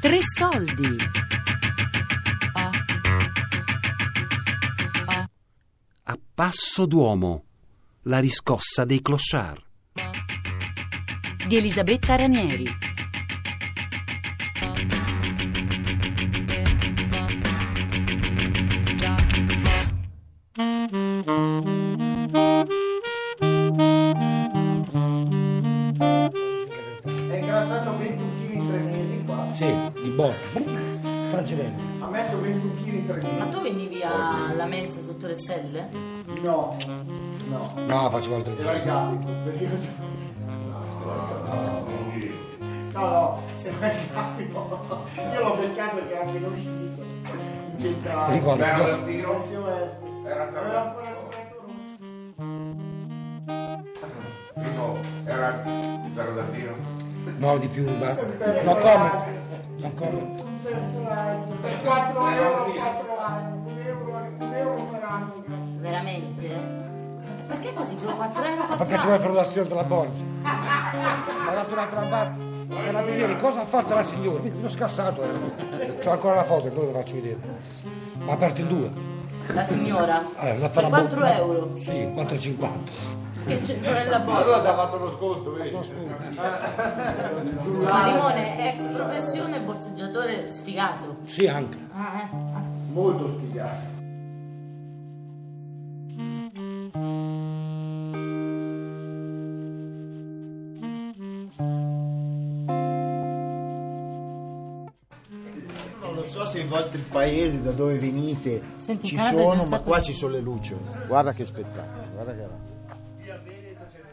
Tre soldi. A passo d'uomo. La riscossa dei clochard. Di Elisabetta Ranieri. È ingrassato 21 kg in tre mesi qua. Sì, di botto. Francevene. Ha messo 21 kg in tre Ma mesi. tu venivi alla mensa sotto le stelle? No, no. No, facevo altre Era il quel periodo. No, no, era il capo. Io l'ho beccato perché era appena uscito. Incentrato. Ti ricordi? Era ancora il corretto rosso. Primo era il ferro da tiro. No, di più, ma... Non come. Non come. Per 4 euro, 4 anni. Un euro, un euro per anno. Veramente? E Perché così? 4 euro? Ma perché ci vuoi fare la storia della borsa? Ha dato un'altra ambata. Carabinieri, cosa ha fatto la signora? Uno scassato era. C'ho ancora la foto, poi lo faccio vedere. Ma aperto in due. La signora? Allora, la per farà 4 bo- euro? Sì, 4,50. Che c'è nella borsa? Allora ti ha fatto lo sconto, vedi? Ma Limone è ex professione borseggiatore sfigato. Sì, anche. Ah, eh. Molto spiegato. Vostri paesi, da dove venite, Senti, ci sono, ma qua di- ci sono le lucciole. Guarda che spettacolo, guarda che roba.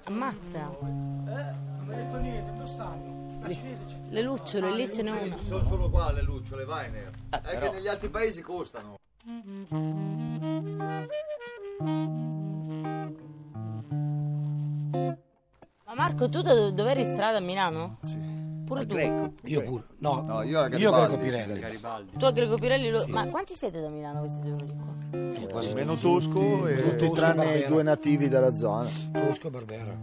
Ammazza. Non mi ha detto niente, dove stanno? La cinese c'è. Le lucciole, lì ce n'è una. Sono solo qua le lucciole, Weiner. È che negli altri paesi costano. Ma Marco, tu da dove eri in strada a Milano? Sì. Pure tu? Greco. Io pure. No, No, io a io Garibaldi. Greco Pirelli. Tu a Greco Pirelli, lo- ma quanti siete da Milano siete venuti qua? Eh, quasi Meno Tosco, e, Tosco, tranne Barbera. i due nativi della zona. Tosco e Barbera.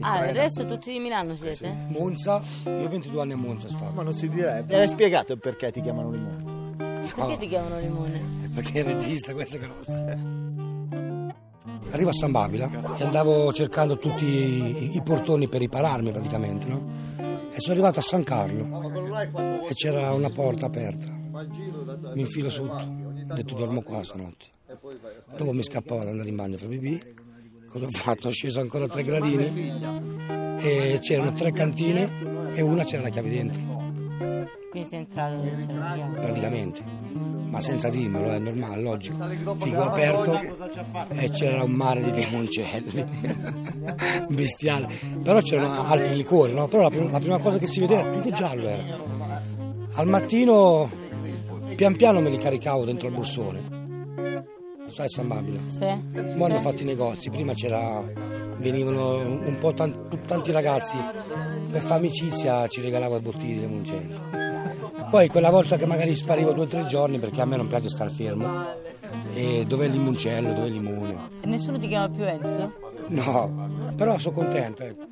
Ah, il resto tutti di Milano siete? Monza, io ho 22 anni a Monza sono Ma non si direbbe. Mi hai spiegato il perché ti chiamano limone? Perché ti chiamano Limone? Perché il regista, questo è grosso. Arrivo a San Babila e andavo cercando tutti i, i portoni per ripararmi praticamente, no? E sono arrivato a San Carlo e c'era una porta aperta. Mi infilo sotto, ho detto dormo qua stanotte. Dopo mi scappavo ad andare in bagno a fare pipì. Cosa ho fatto? Ho sceso ancora tre gradini e c'erano tre cantine e una c'era la chiave dentro, Quindi sei entrato dove c'era la chiave. praticamente. Ma senza dirmelo, è normale, logico. Fico aperto e c'era un mare di limoncelli. Bestiale. Però c'erano altri liquori, no? Però la prima, la prima cosa che si vedeva, tutto giallo era. Al mattino, pian piano me li caricavo dentro il borsone. Sai San Babila? Sì? Ora hanno fatto i negozi, prima c'era, venivano un po' tan- tanti ragazzi per fare amicizia ci regalavo bottiglie di limoncello. Poi quella volta che magari sparivo due o tre giorni perché a me non piace stare fermo, e dov'è il limoncello, dov'è il limone? E nessuno ti chiama più Enzo? No, però sono contento, ecco.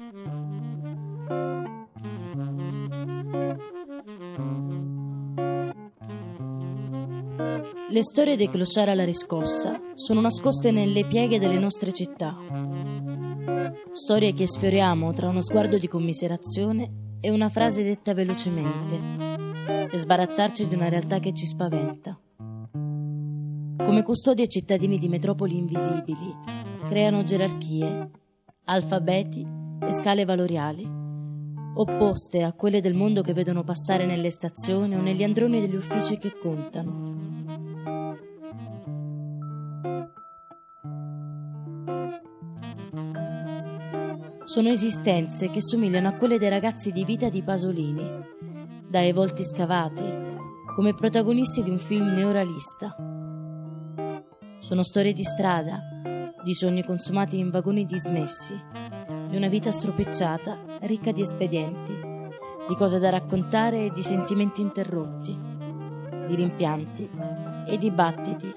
Le storie dei clochard alla riscossa sono nascoste nelle pieghe delle nostre città. Storie che sfioriamo tra uno sguardo di commiserazione e una frase detta velocemente, per sbarazzarci di una realtà che ci spaventa. Come custodi e cittadini di metropoli invisibili, creano gerarchie, alfabeti e scale valoriali, opposte a quelle del mondo che vedono passare nelle stazioni o negli androni degli uffici che contano. Sono esistenze che somigliano a quelle dei ragazzi di vita di Pasolini, dai volti scavati, come protagonisti di un film neorealista. Sono storie di strada, di sogni consumati in vagoni dismessi, di una vita stropicciata, ricca di espedienti, di cose da raccontare e di sentimenti interrotti, di rimpianti e di battiti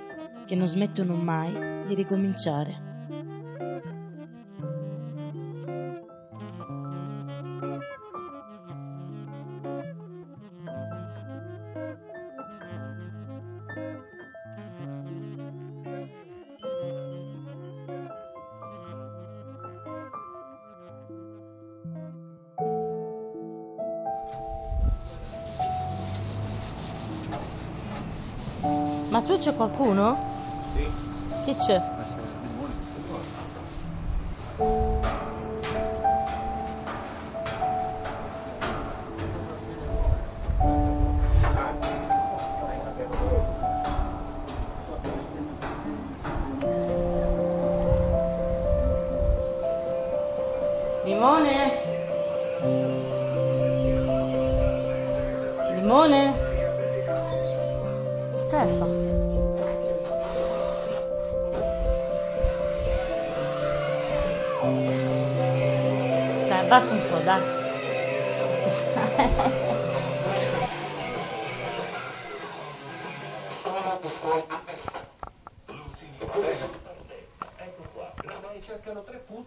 che non smettono mai di ricominciare. Ma su c'è qualcuno? Sì. Chi c'è? Limone? Limone?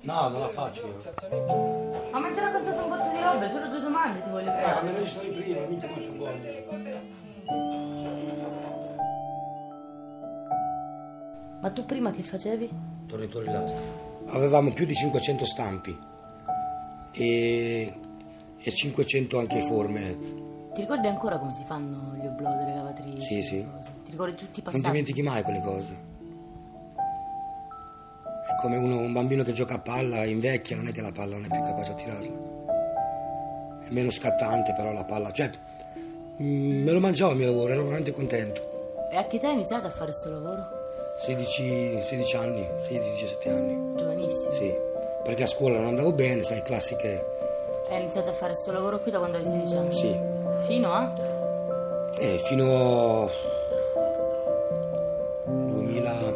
No, non la faccio io. Ma mi hai raccontato un botto di robe, solo due domande ti voglio fare. me ne sono prima, mica non ci voglio. Ma tu prima che facevi? Tornitore lastre. Avevamo più di 500 stampi e, e 500 anche forme. Ti ricordi ancora come si fanno gli oblò delle lavatrici? Sì, sì. Ti ricordi tutti i Non passaggi? dimentichi mai quelle cose. È come uno- un bambino che gioca a palla, invecchia, non è che la palla non è più capace a tirarla. È meno scattante però la palla. Cioè, mm, me lo mangiavo il mio lavoro, ero veramente contento. E a che età hai iniziato a fare questo lavoro? 16, 16 anni, 16-17 anni. Giovanissimo. Sì, perché a scuola non andavo bene, sai, classiche. Hai iniziato a fare questo lavoro qui da quando avevi 16 anni? Sì. Fino a? Eh, fino 2000,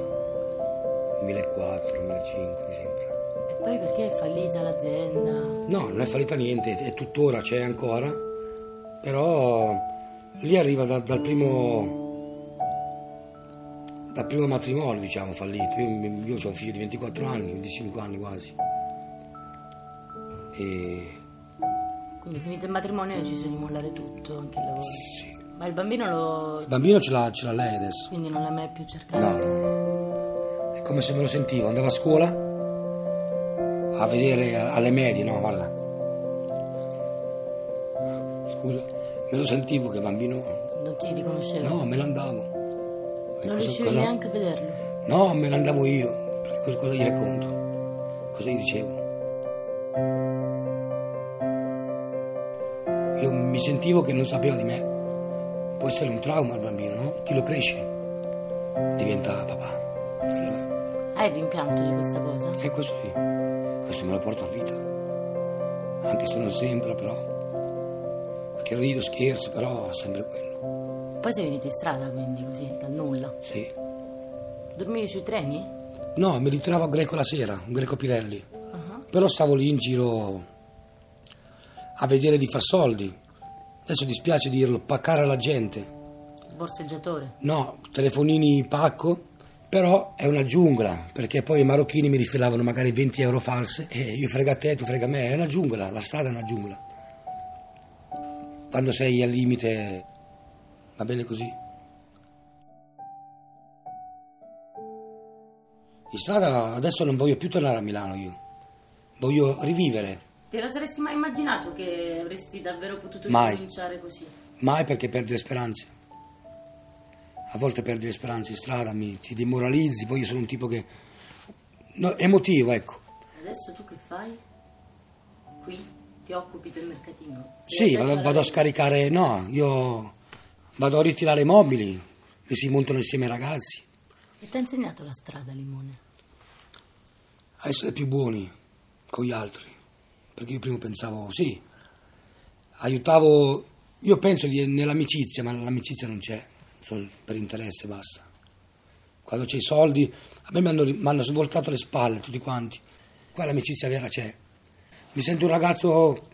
2004, 2005 mi sembra. E poi perché è fallita l'azienda? No, non è fallita niente, è tuttora, c'è ancora, però lì arriva da- dal primo dal primo matrimonio, diciamo, fallito. Io, ho un figlio di 24 anni, 25 anni quasi. E Quindi finito il matrimonio hai deciso di mollare tutto, anche il lavoro. sì. Ma il bambino lo... Il bambino ce l'ha, ce l'ha lei adesso. quindi non l'hai mai più cercato? No, no. È come se me lo sentivo, andavo a scuola a vedere alle medie, no, guarda. Scusa, me lo sentivo che il bambino. Non ti riconoscevo? No, me ne andavo. E Non riuscivi cosa- neanche a vederlo? No, me ne andavo io. Cosa, cosa gli racconto? Cosa gli dicevo? Io mi sentivo che non sapeva di me. Può essere un trauma al bambino, no? Chi lo cresce diventa papà. È. Hai il rimpianto di questa cosa? È così. Questo me lo porto a vita. Anche se non sembra, però. Perché rido, scherzo, però è sempre quello. Poi sei venuto in strada, quindi, così, dal nulla. Sì. Dormivi sui treni? No, mi ritrovo a Greco la sera, un Greco Pirelli. Ah. Però stavo lì in giro a vedere di far soldi. Adesso dispiace dirlo, paccare alla gente. Borseggiatore? No, telefonini pacco, però è una giungla, perché poi i marocchini mi rifilavano magari 20 euro false e io frega te, tu frega me, è una giungla, la strada è una giungla. Quando sei al limite va bene così. In strada adesso non voglio più tornare a Milano io, voglio rivivere, Te lo saresti mai immaginato che avresti davvero potuto Mai. ricominciare così? mai perché perdi le speranze. A volte perdi le speranze in strada, mi- ti demoralizzi, poi io sono un tipo che... no, emotivo, ecco. Adesso tu che fai? Qui? Ti occupi del mercatino? Ti Sì, vado, vado a scaricare, no, io vado a ritirare i mobili, mi si montano insieme ai ragazzi, E ti ha insegnato la strada, Limone? a essere più buoni con gli altri. Perché io prima pensavo, sì, aiutavo, io penso di, nell'amicizia, ma l'amicizia non c'è, solo per interesse basta. Quando c'è i soldi, a me mi hanno, mi hanno svoltato le spalle tutti quanti, qua l'amicizia vera c'è. Mi sento un ragazzo,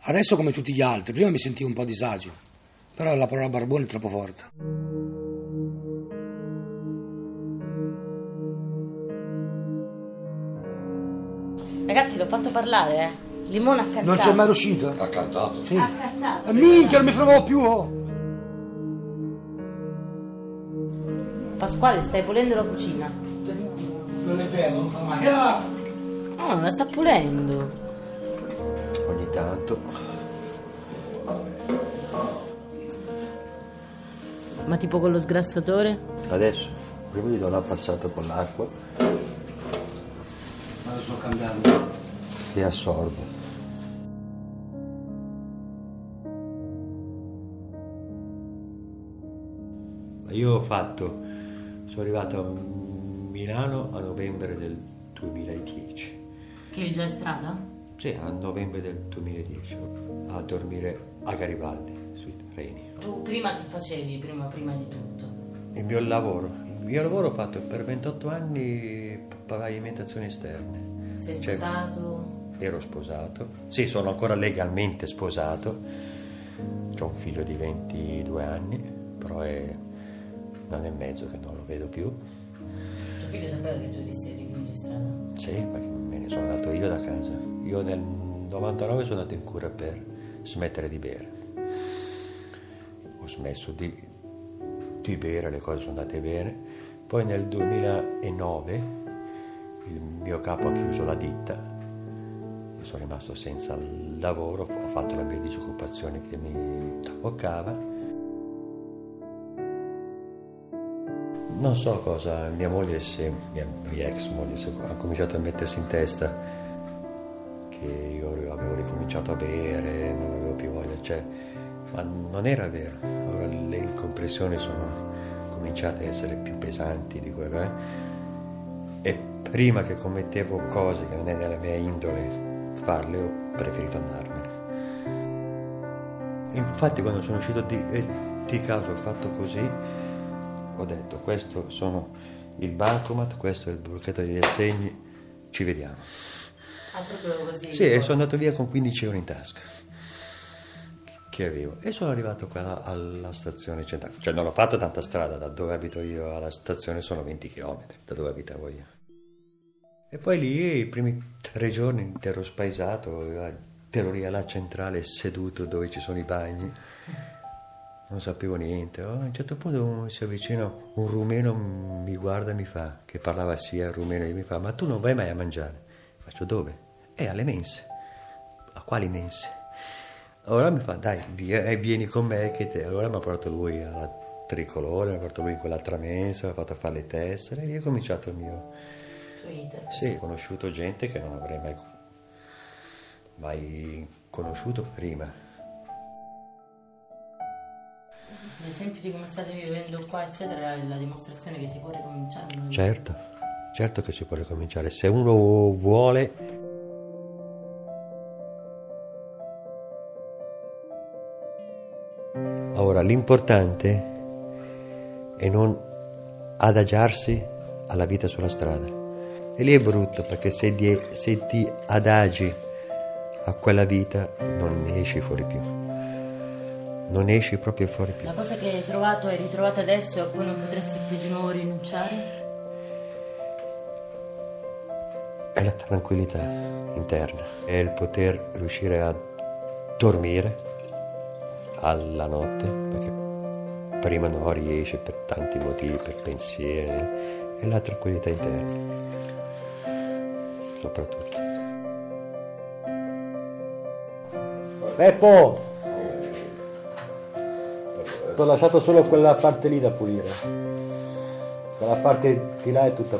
adesso come tutti gli altri, prima mi sentivo un po' a disagio, però la parola barbone è troppo forte. Ragazzi, l'ho fatto parlare, eh. Limone ha cantato. Non c'è mai riuscito? Ha cantato. Sì. Ha cantato. Eh, minchia, non mi fermavo più! oh. Pasquale, stai pulendo la cucina? Non è vero, non fa mai. Ah! No, non la sta pulendo. Ogni tanto. Ma tipo con lo sgrassatore? Adesso, prima di non ha passato con l'acqua Vado solo a cambiarlo. che assorbe. Io ho fatto, sono arrivato a Milano a novembre del 2010. Che è già in strada? Sì, a novembre del 2010, a dormire a Garibaldi, sui treni. Tu prima che facevi, prima, prima di tutto? Il mio lavoro, il mio lavoro ho fatto per 28 anni pavimentazioni esterne. Sei Cioè, sposato? ero sposato, sì, sono ancora legalmente sposato, ho un figlio di 22 anni, però è un anno e mezzo che non lo vedo più. Tuo figlio sapeva che tu eri in strada? Sì, perché me ne sono andato io da casa. Io nel 99 sono andato in cura per smettere di bere. Ho smesso di, di bere, le cose sono andate bene. Poi nel 2009 il mio capo ha chiuso la ditta, io sono rimasto senza lavoro, ho fatto la mia disoccupazione che mi toccava. Non so cosa, mia moglie, si, mia, mia ex moglie si- ha cominciato a mettersi in testa che io avevo ricominciato a bere, non avevo più voglia, cioè, ma non era vero. Allora le incompressioni sono cominciate a essere più pesanti di quello, eh? E prima che commettevo cose che non è nella mia indole farle, ho preferito andarmene. Infatti quando sono uscito di, eh, di casa ho fatto così, ho detto questo sono il bancomat, questo è il blocchetto degli assegni, ci vediamo. Ah, proprio così? Sì, e sono andato via con 15 euro in tasca che avevo e sono arrivato qua alla stazione centrale. Cioè non ho fatto tanta strada, da dove abito io alla stazione sono 20 km, da dove abitavo io. E poi lì i primi tre giorni ero spaesato, lì alla centrale seduto dove ci sono i bagni, non sapevo niente. Oh, a un certo punto si avvicina un rumeno, mi guarda e mi fa, che parlava sia rumeno e mi fa, ma tu non vai mai a mangiare? Faccio dove? E alle mense. A quali mense? Allora mi fa, dai, via, e vieni con me che te. Allora mi ha portato lui alla tricolore, mi ha portato lui in quell'altra mensa, mi ha fatto fare le tessere e lì è cominciato il mio... Tuo iter. Sì, ho conosciuto gente che non avrei mai, mai conosciuto prima. L'esempio di come state vivendo qua, eccetera, è la dimostrazione che si può ricominciare. Certo, certo che si può ricominciare. Se uno vuole... Ora, l'importante è non adagiarsi alla vita sulla strada. E lì è brutto perché se, di- se ti adagi a quella vita non ne esci fuori più. Non esci proprio fuori più. La cosa che hai trovato e ritrovato adesso a cui non potresti più di nuovo rinunciare? è la tranquillità interna, è il poter riuscire a dormire alla notte, perché prima non riesce per tanti motivi, per pensieri, è la tranquillità interna, soprattutto. Peppo! Ti ho lasciato solo quella parte lì da pulire, quella parte di là è tutta.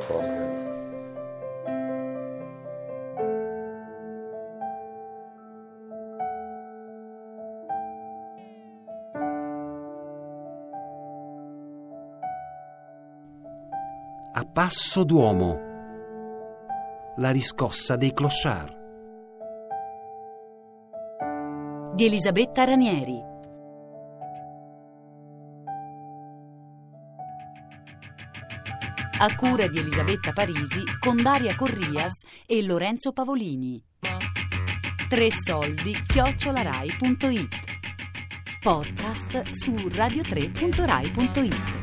A passo d'uomo. La riscossa dei clochard. Di Elisabetta Ranieri. A cura di Elisabetta Parisi con Daria Corrias e Lorenzo Pavolini. Tre soldi chiocciolarai.it Podcast su radio3.rai.it